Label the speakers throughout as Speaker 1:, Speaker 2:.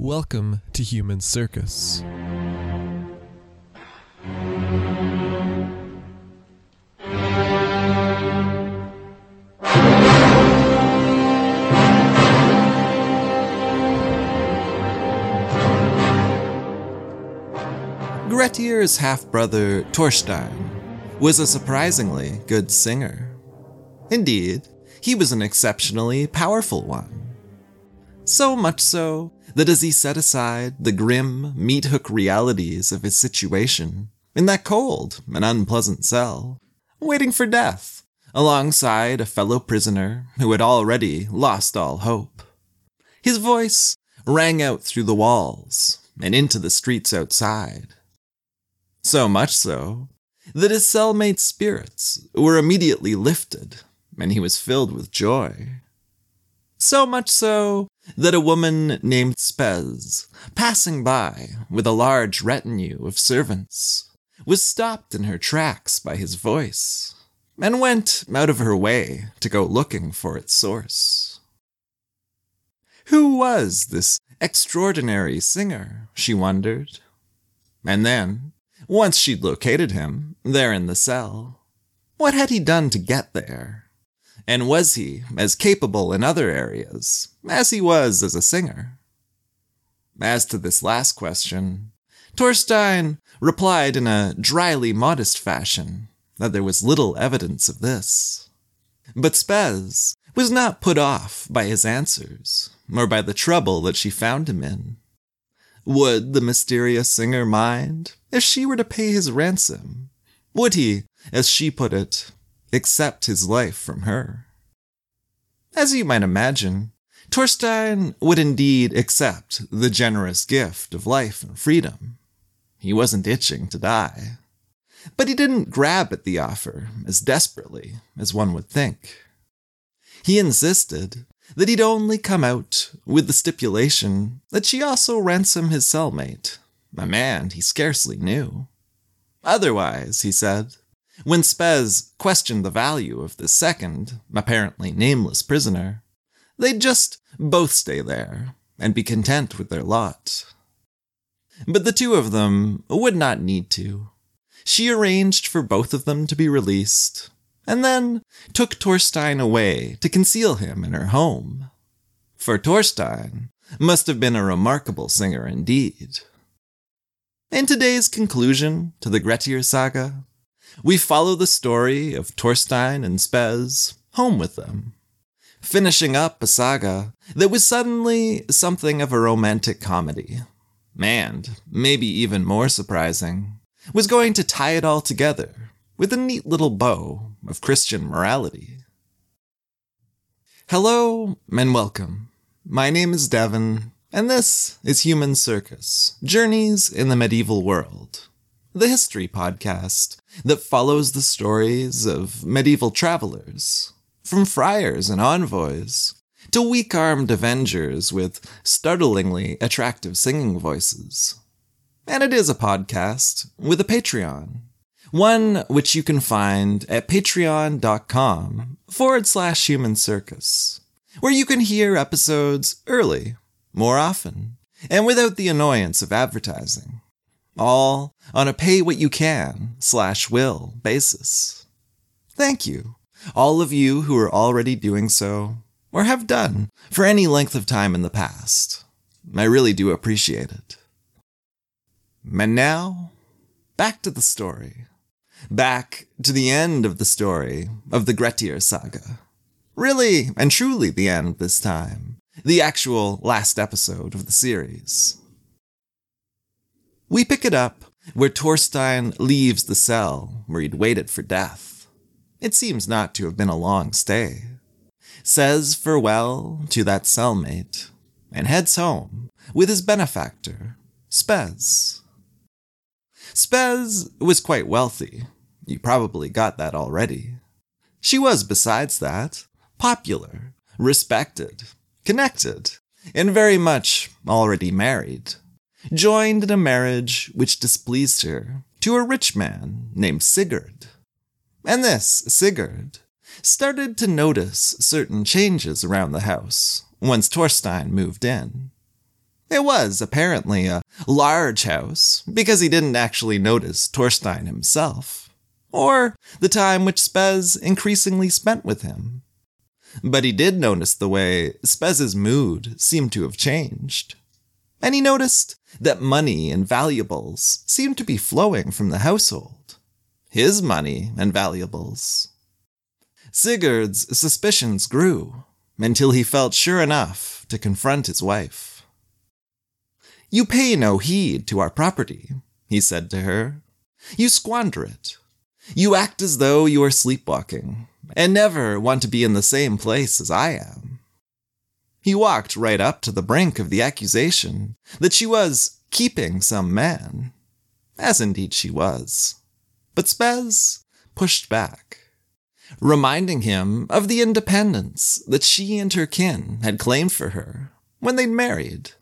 Speaker 1: Welcome to Human Circus.
Speaker 2: Grettir's half brother, Torstein, was a surprisingly good singer. Indeed, he was an exceptionally powerful one. So much so that as he set aside the grim, meat hook realities of his situation in that cold and unpleasant cell, waiting for death, alongside a fellow prisoner who had already lost all hope, his voice rang out through the walls and into the streets outside. So much so that his cellmate's spirits were immediately lifted and he was filled with joy. So much so that a woman named Spes, passing by with a large retinue of servants, was stopped in her tracks by his voice and went out of her way to go looking for its source. Who was this extraordinary singer, she wondered. And then, once she'd located him, there in the cell, what had he done to get there? And was he as capable in other areas as he was as a singer? As to this last question, Torstein replied in a dryly modest fashion that there was little evidence of this. But Spes was not put off by his answers, or by the trouble that she found him in. Would the mysterious singer mind if she were to pay his ransom? Would he, as she put it, accept his life from her? As you might imagine, Torstein would indeed accept the generous gift of life and freedom. He wasn't itching to die. But he didn't grab at the offer as desperately as one would think. He insisted that he'd only come out with the stipulation that she also ransom his cellmate, a man he scarcely knew. Otherwise, he said, when Spes questioned the value of the second, apparently nameless prisoner, they'd just both stay there and be content with their lot. But the two of them would not need to. She arranged for both of them to be released, and then took Torstein away to conceal him in her home. For Torstein must have been a remarkable singer indeed. In today's conclusion to the Grettir saga, we follow the story of Torstein and Spes home with them, finishing up a saga that was suddenly something of a romantic comedy. And, maybe even more surprising, was going to tie it all together with a neat little bow of Christian morality. Hello and welcome. My name is Devon, and this is Human Circus Journeys in the Medieval World, the history podcast that follows the stories of medieval travelers, from friars and envoys to weak armed avengers with startlingly attractive singing voices. And it is a podcast with a Patreon, one which you can find at patreon.com forward slash human circus, where you can hear episodes early, more often, and without the annoyance of advertising all on a pay what you can slash will basis. Thank you, all of you who are already doing so or have done for any length of time in the past. I really do appreciate it. And now, back to the story. Back to the end of the story of the Grettir saga. Really and truly the end this time. The actual last episode of the series. We pick it up where Torstein leaves the cell where he'd waited for death. It seems not to have been a long stay. says farewell to that cellmate, and heads home with his benefactor, Spes. Spes was quite wealthy. You probably got that already. She was, besides that, popular, respected, connected, and very much already married. Joined in a marriage which displeased her to a rich man named Sigurd. And this, Sigurd, started to notice certain changes around the house once Torstein moved in. It was apparently a large house because he didn't actually notice Torstein himself, or the time which Spes increasingly spent with him. But he did notice the way Spes's mood seemed to have changed. And he noticed that money and valuables seemed to be flowing from the household. His money and valuables. Sigurd's suspicions grew until he felt sure enough to confront his wife. You pay no heed to our property, he said to her. You squander it. You act as though you are sleepwalking, and never want to be in the same place as I am. He walked right up to the brink of the accusation that she was keeping some man, as indeed she was. But Spes pushed back, reminding him of the independence that she and her kin had claimed for her when they'd married,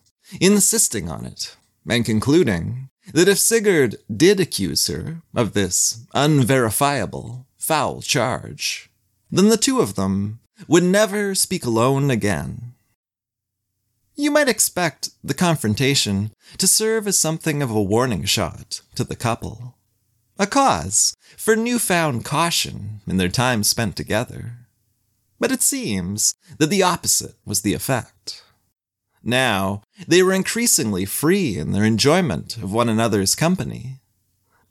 Speaker 2: insisting on it, and concluding that if Sigurd did accuse her of this unverifiable, foul charge, then the two of them would never speak alone again. You might expect the confrontation to serve as something of a warning shot to the couple, a cause for newfound caution in their time spent together. But it seems that the opposite was the effect. Now, they were increasingly free in their enjoyment of one another's company,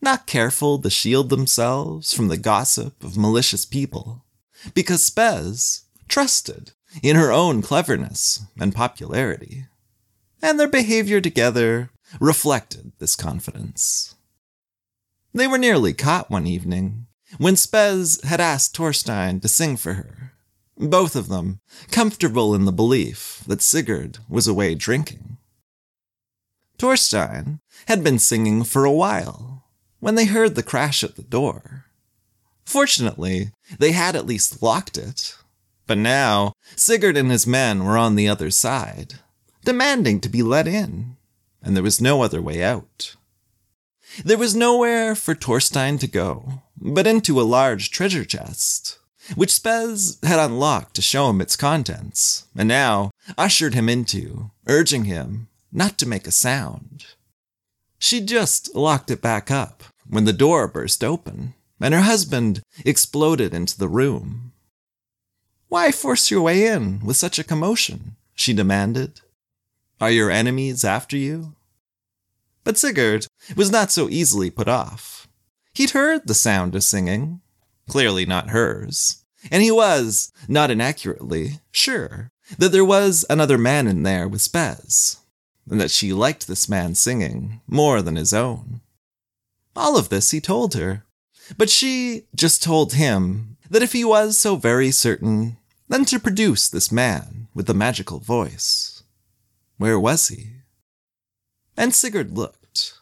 Speaker 2: not careful to shield themselves from the gossip of malicious people, because Spes trusted in her own cleverness and popularity. And their behavior together reflected this confidence. They were nearly caught one evening when Spes had asked Torstein to sing for her, both of them comfortable in the belief that Sigurd was away drinking. Torstein had been singing for a while when they heard the crash at the door. Fortunately, they had at least locked it. But now, Sigurd and his men were on the other side, demanding to be let in, and there was no other way out. There was nowhere for Torstein to go, but into a large treasure chest, which Spes had unlocked to show him its contents, and now ushered him into, urging him not to make a sound. She just locked it back up when the door burst open, and her husband exploded into the room. Why force your way in with such a commotion? she demanded. Are your enemies after you? But Sigurd was not so easily put off. He'd heard the sound of singing, clearly not hers, and he was, not inaccurately, sure that there was another man in there with Spes, and that she liked this man singing more than his own. All of this he told her, but she just told him that if he was so very certain, then to produce this man with the magical voice. Where was he? And Sigurd looked.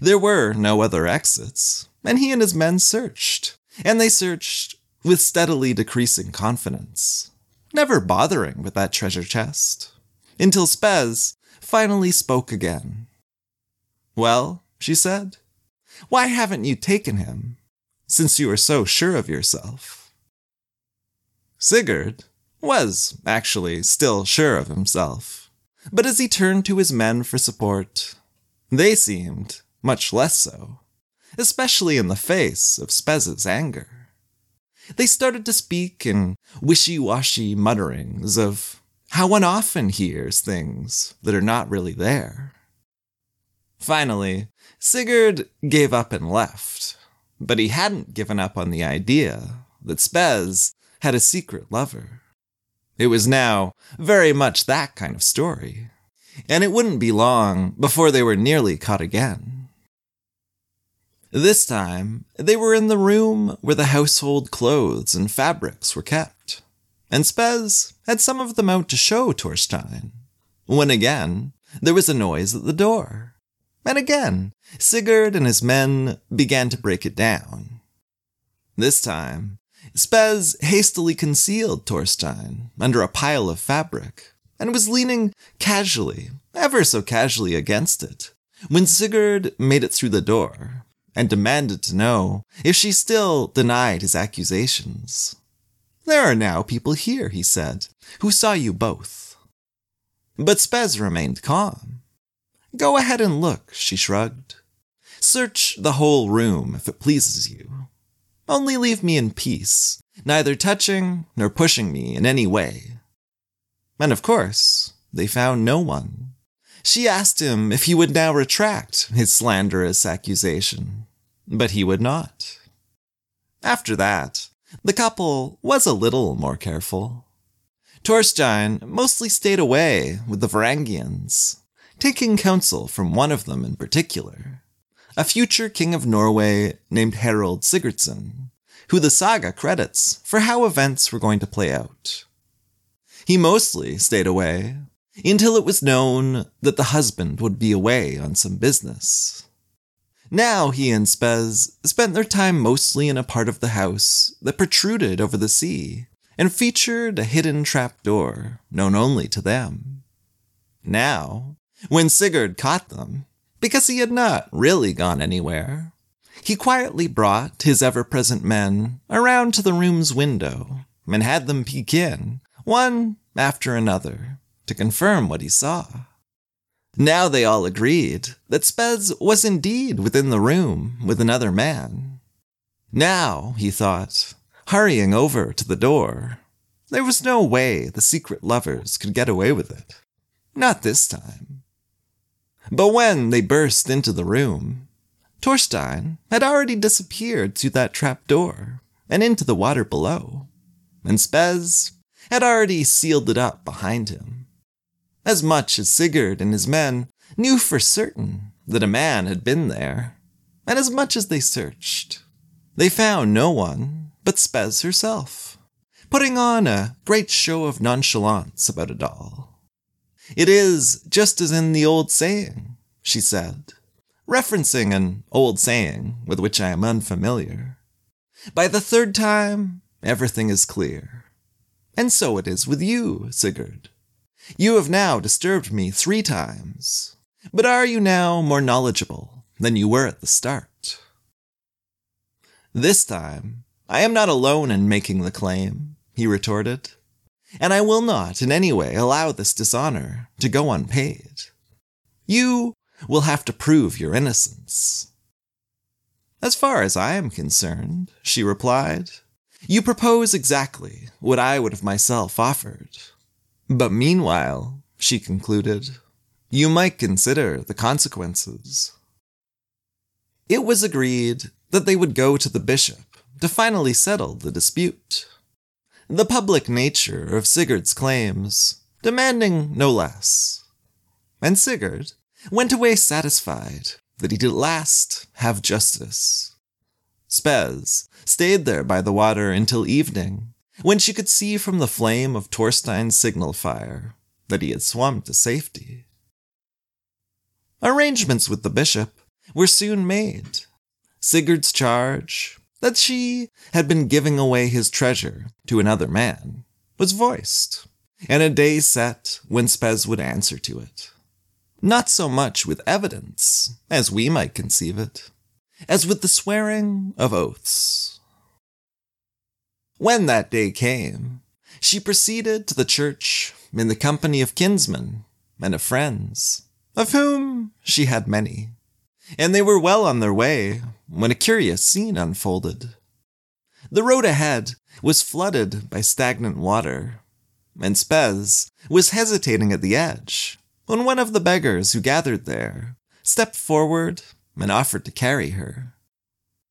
Speaker 2: There were no other exits, and he and his men searched, and they searched with steadily decreasing confidence, never bothering with that treasure chest, until Spes finally spoke again. Well, she said, why haven't you taken him? Since you are so sure of yourself. Sigurd was actually still sure of himself, but as he turned to his men for support, they seemed much less so, especially in the face of Spes's anger. They started to speak in wishy washy mutterings of how one often hears things that are not really there. Finally, Sigurd gave up and left, but he hadn't given up on the idea that Spes had a secret lover. It was now very much that kind of story, and it wouldn't be long before they were nearly caught again. This time, they were in the room where the household clothes and fabrics were kept, and Spes had some of them out to show Torstein. When again, there was a noise at the door. And again, Sigurd and his men began to break it down. This time, Spes hastily concealed Torstein under a pile of fabric and was leaning casually, ever so casually against it, when Sigurd made it through the door and demanded to know if she still denied his accusations. There are now people here, he said, who saw you both. But Spes remained calm. Go ahead and look, she shrugged. Search the whole room if it pleases you. Only leave me in peace, neither touching nor pushing me in any way. And of course, they found no one. She asked him if he would now retract his slanderous accusation, but he would not. After that, the couple was a little more careful. Torstein mostly stayed away with the Varangians, taking counsel from one of them in particular, a future king of Norway named Harald Sigurdsson, who the saga credits for how events were going to play out. He mostly stayed away until it was known that the husband would be away on some business. Now he and Spes spent their time mostly in a part of the house that protruded over the sea and featured a hidden trap door known only to them. Now, when Sigurd caught them, because he had not really gone anywhere, he quietly brought his ever present men around to the room's window and had them peek in, one after another, to confirm what he saw. Now they all agreed that Spes was indeed within the room with another man. Now, he thought, hurrying over to the door, there was no way the secret lovers could get away with it. Not this time. But when they burst into the room, Torstein had already disappeared through that trap door and into the water below, and Spes had already sealed it up behind him. As much as Sigurd and his men knew for certain that a man had been there, and as much as they searched, they found no one but Spes herself, putting on a great show of nonchalance about it all. It is just as in the old saying, she said, referencing an old saying with which I am unfamiliar. By the third time, everything is clear. And so it is with you, Sigurd. You have now disturbed me three times, but are you now more knowledgeable than you were at the start? This time, I am not alone in making the claim, he retorted and I will not in any way allow this dishonor to go unpaid. You will have to prove your innocence. As far as I am concerned, she replied, you propose exactly what I would have myself offered. But meanwhile, she concluded, you might consider the consequences. It was agreed that they would go to the bishop to finally settle the dispute the public nature of Sigurd's claims, demanding no less. And Sigurd went away satisfied that he did at last have justice. Spes stayed there by the water until evening, when she could see from the flame of Torstein's signal fire that he had swum to safety. Arrangements with the bishop were soon made. Sigurd's charge, that she had been giving away his treasure to another man was voiced, and a day set when Spes would answer to it. Not so much with evidence, as we might conceive it, as with the swearing of oaths. When that day came, she proceeded to the church in the company of kinsmen and of friends, of whom she had many and they were well on their way when a curious scene unfolded. The road ahead was flooded by stagnant water, and Spes was hesitating at the edge when one of the beggars who gathered there stepped forward and offered to carry her.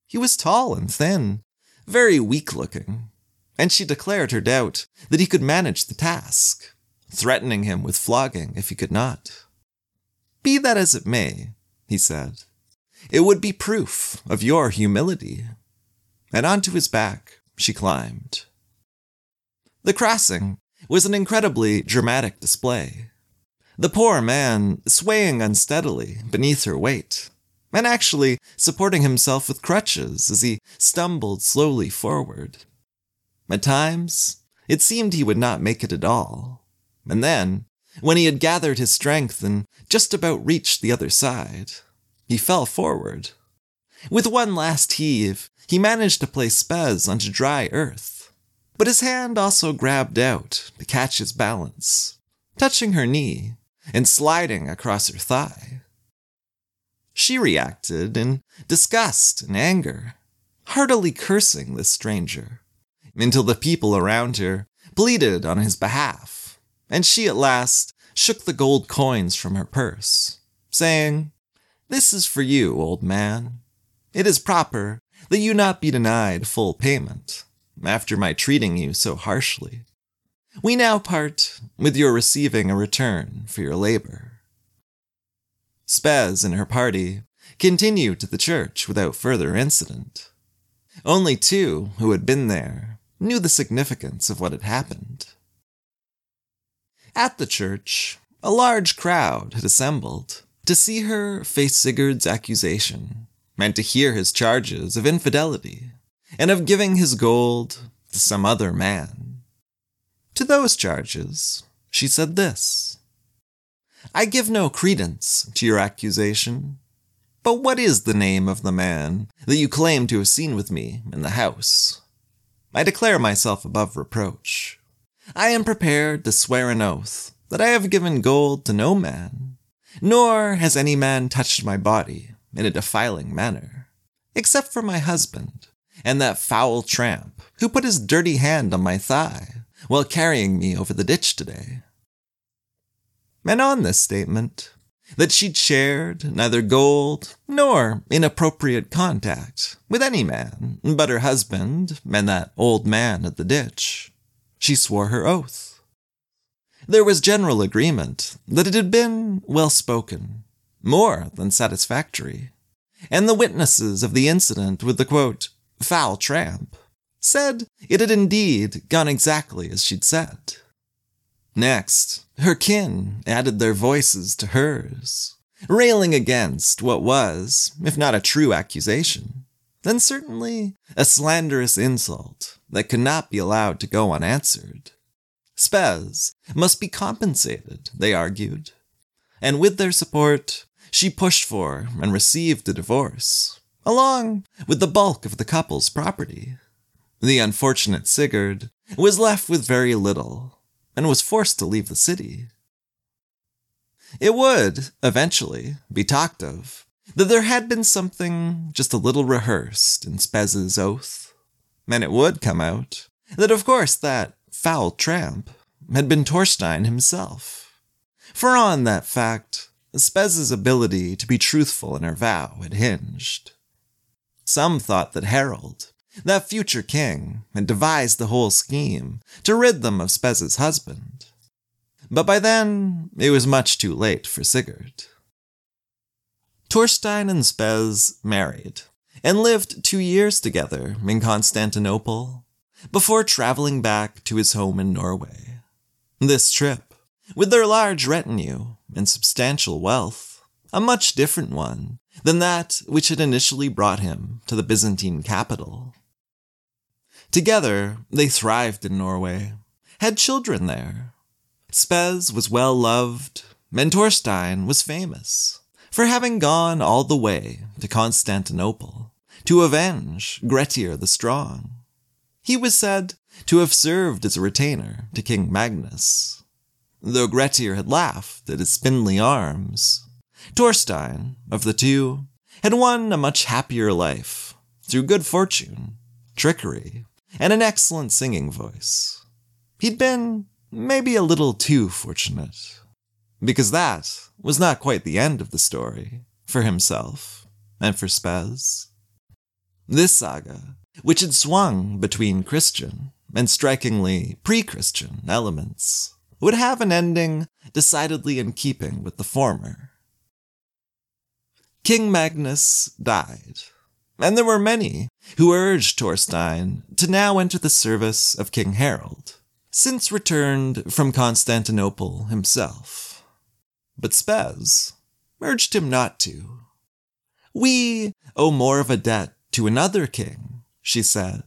Speaker 2: He was tall and thin, very weak looking, and she declared her doubt that he could manage the task, threatening him with flogging if he could not. Be that as it may, he said, it would be proof of your humility. And onto his back she climbed. The crossing was an incredibly dramatic display. The poor man swaying unsteadily beneath her weight, and actually supporting himself with crutches as he stumbled slowly forward. At times, it seemed he would not make it at all. And then, when he had gathered his strength and just about reached the other side, he fell forward. With one last heave, he managed to place Spes onto dry earth. But his hand also grabbed out to catch his balance, touching her knee and sliding across her thigh. She reacted in disgust and anger, heartily cursing this stranger, until the people around her pleaded on his behalf, and she at last shook the gold coins from her purse, saying, This is for you, old man. It is proper that you not be denied full payment, after my treating you so harshly. We now part with your receiving a return for your labor. Spes and her party continued to the church without further incident. Only two who had been there knew the significance of what had happened. At the church, a large crowd had assembled to see her face Sigurd's accusation and to hear his charges of infidelity and of giving his gold to some other man. To those charges, she said this I give no credence to your accusation. But what is the name of the man that you claim to have seen with me in the house? I declare myself above reproach. I am prepared to swear an oath that I have given gold to no man, nor has any man touched my body in a defiling manner, except for my husband and that foul tramp who put his dirty hand on my thigh while carrying me over the ditch today. And on this statement, that she'd shared neither gold nor inappropriate contact with any man but her husband and that old man at the ditch. She swore her oath. There was general agreement that it had been well spoken, more than satisfactory, and the witnesses of the incident with the quote, foul tramp, said it had indeed gone exactly as she'd said. Next, her kin added their voices to hers, railing against what was, if not a true accusation, then certainly a slanderous insult that could not be allowed to go unanswered. Spes must be compensated, they argued, and with their support, she pushed for and received a divorce, along with the bulk of the couple's property. The unfortunate Sigurd was left with very little, and was forced to leave the city. It would, eventually, be talked of that there had been something just a little rehearsed in Spes's oath, and it would come out that, of course, that foul tramp had been Torstein himself. For on that fact, Spes's ability to be truthful in her vow had hinged. Some thought that Harold, that future king had devised the whole scheme to rid them of Spes's husband. But by then, it was much too late for Sigurd. Torstein and Spez married and lived two years together in Constantinople before traveling back to his home in Norway. This trip, with their large retinue and substantial wealth, a much different one than that which had initially brought him to the Byzantine capital. Together, they thrived in Norway, had children there. Spes was well loved, and Torstein was famous for having gone all the way to Constantinople to avenge Grettir the Strong. He was said to have served as a retainer to King Magnus. Though Grettir had laughed at his spindly arms, Torstein, of the two, had won a much happier life through good fortune, trickery, and an excellent singing voice. He'd been maybe a little too fortunate. Because that was not quite the end of the story for himself and for Spes. This saga, which had swung between Christian and strikingly pre Christian elements, would have an ending decidedly in keeping with the former. King Magnus died, and there were many who urged Torstein to now enter the service of King Harold, since returned from Constantinople himself. But Spes urged him not to. We owe more of a debt to another king, she said.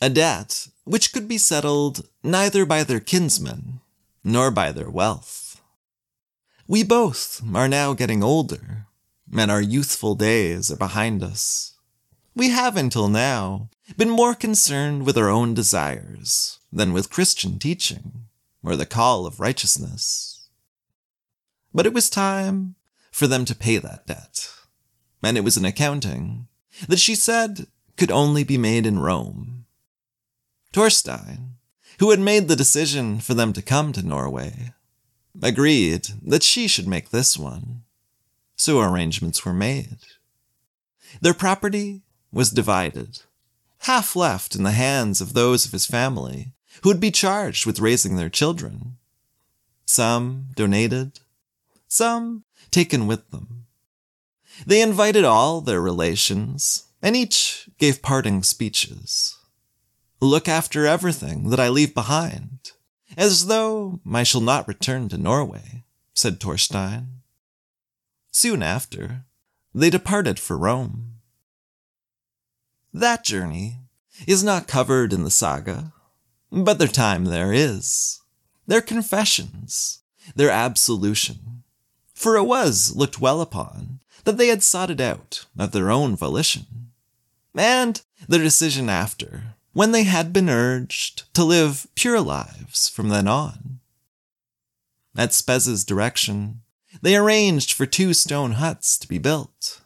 Speaker 2: A debt which could be settled neither by their kinsmen nor by their wealth. We both are now getting older, and our youthful days are behind us. We have until now been more concerned with our own desires than with Christian teaching or the call of righteousness. But it was time for them to pay that debt, and it was an accounting that she said could only be made in Rome. Torstein, who had made the decision for them to come to Norway, agreed that she should make this one. So arrangements were made. Their property was divided, half left in the hands of those of his family who would be charged with raising their children. Some donated, some taken with them. They invited all their relations, and each gave parting speeches. Look after everything that I leave behind, as though I shall not return to Norway, said Torstein. Soon after, they departed for Rome. That journey is not covered in the saga, but their time there is, their confessions, their absolution, for it was looked well upon that they had sought it out of their own volition, and their decision after, when they had been urged to live pure lives from then on. At Spes's direction, they arranged for two stone huts to be built.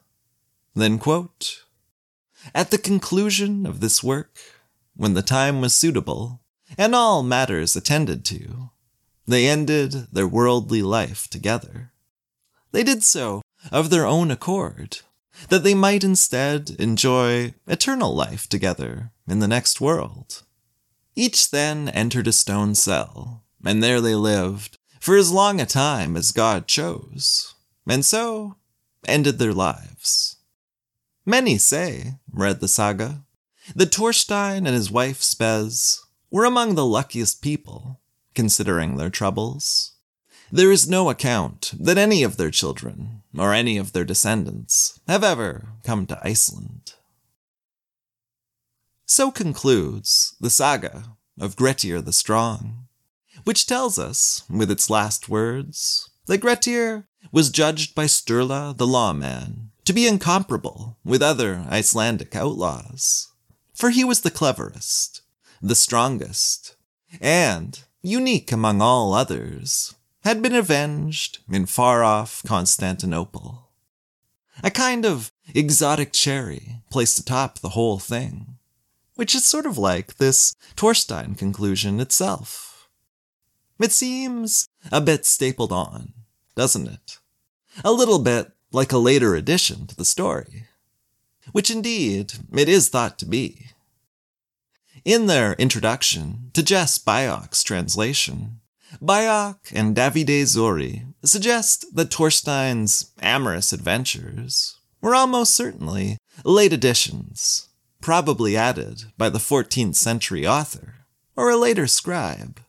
Speaker 2: Then, quote, At the conclusion of this work, when the time was suitable, and all matters attended to, they ended their worldly life together. They did so of their own accord, that they might instead enjoy eternal life together in the next world. Each then entered a stone cell, and there they lived for as long a time as God chose, and so ended their lives. Many say, read the saga, that Torstein and his wife Spes were among the luckiest people, considering their troubles. There is no account that any of their children, or any of their descendants, have ever come to Iceland. So concludes the saga of Grettir the Strong, which tells us, with its last words, that Grettir was judged by Sturla the lawman to be incomparable with other Icelandic outlaws, for he was the cleverest, the strongest, and, unique among all others, had been avenged in far off Constantinople. A kind of exotic cherry placed atop the whole thing, which is sort of like this Torstein conclusion itself. It seems a bit stapled on, doesn't it? A little bit like a later addition to the story, which indeed it is thought to be. In their introduction to Jess Byock's translation, Byock and Davide Zori suggest that Torstein's amorous adventures were almost certainly late additions, probably added by the 14th century author or a later scribe,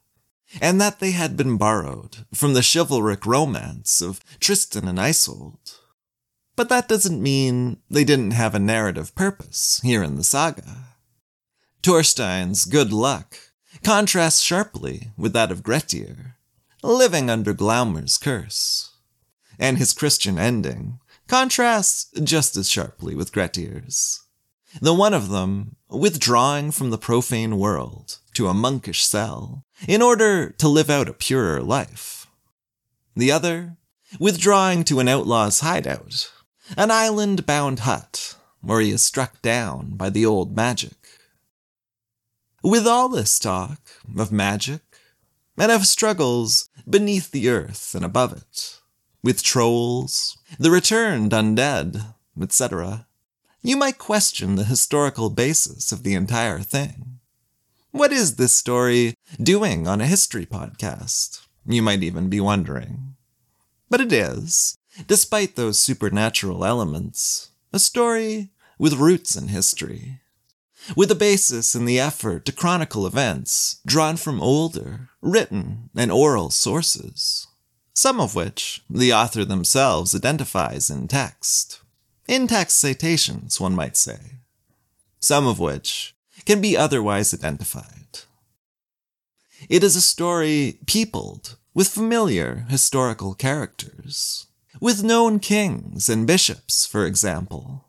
Speaker 2: and that they had been borrowed from the chivalric romance of Tristan and Isolde. But that doesn't mean they didn't have a narrative purpose here in the saga. Torstein's good luck contrasts sharply with that of Grettir, living under Glaumr's curse. And his Christian ending contrasts just as sharply with Grettir's. The one of them withdrawing from the profane world to a monkish cell in order to live out a purer life. The other withdrawing to an outlaw's hideout, an island bound hut where he is struck down by the old magic. With all this talk of magic and of struggles beneath the earth and above it, with trolls, the returned undead, etc., you might question the historical basis of the entire thing. What is this story doing on a history podcast? You might even be wondering. But it is, despite those supernatural elements, a story with roots in history with a basis in the effort to chronicle events drawn from older, written, and oral sources, some of which the author themselves identifies in text. In text citations, one might say. Some of which can be otherwise identified. It is a story peopled with familiar historical characters, with known kings and bishops, for example.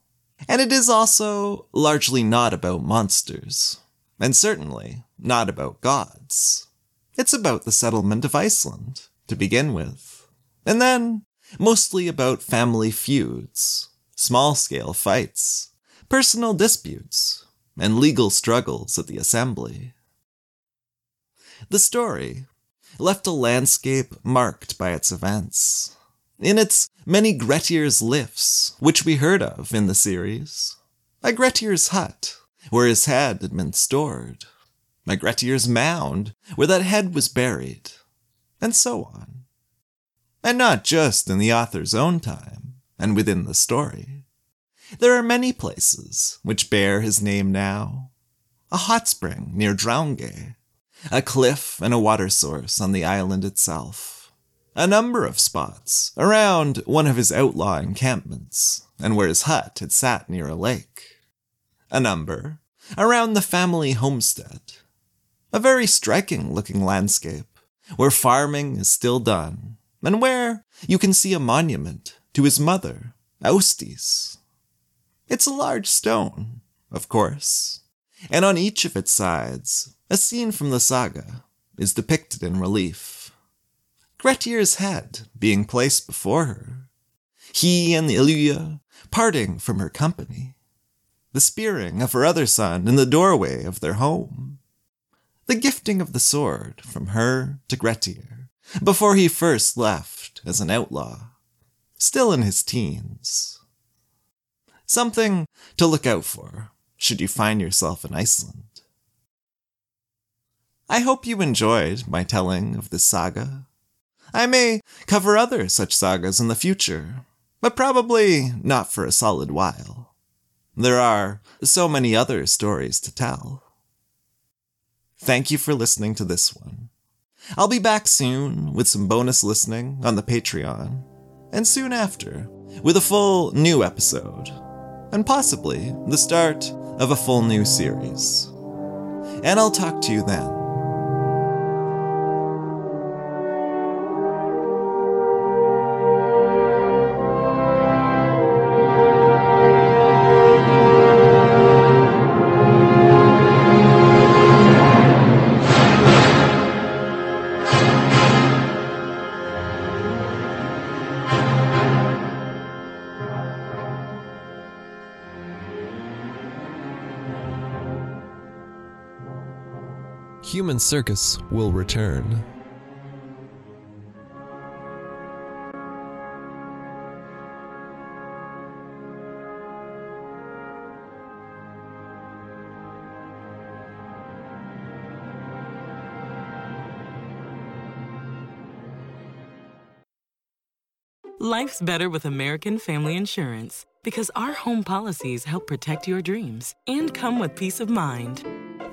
Speaker 2: And it is also largely not about monsters, and certainly not about gods. It's about the settlement of Iceland, to begin with, and then mostly about family feuds, small scale fights, personal disputes, and legal struggles at the assembly. The story left a landscape marked by its events. In its many Grettir's lifts, which we heard of in the series, a Grettir's hut, where his head had been stored, a Grettir's mound, where that head was buried, and so on. And not just in the author's own time, and within the story. There are many places which bear his name now. A hot spring near Drangey, a cliff and a water source on the island itself. A number of spots around one of his outlaw encampments, and where his hut had sat near a lake. A number around the family homestead. A very striking looking landscape, where farming is still done, and where you can see a monument to his mother, Asdis. It's a large stone, of course, and on each of its sides a scene from the saga is depicted in relief. Grettir's head being placed before her, he and Ilya parting from her company, the spearing of her other son in the doorway of their home, the gifting of the sword from her to Grettir before he first left as an outlaw, still in his teens. Something to look out for should you find yourself in Iceland. I hope you enjoyed my telling of this saga. I may cover other such sagas in the future, but probably not for a solid while. There are so many other stories to tell. Thank you for listening to this one. I'll be back soon with some bonus listening on the Patreon, and soon after with a full new episode, and possibly the start of a full new series. And I'll talk to you then.
Speaker 1: Human Circus will return.
Speaker 3: Life's better with American Family Insurance because our home policies help protect your dreams and come with peace of mind.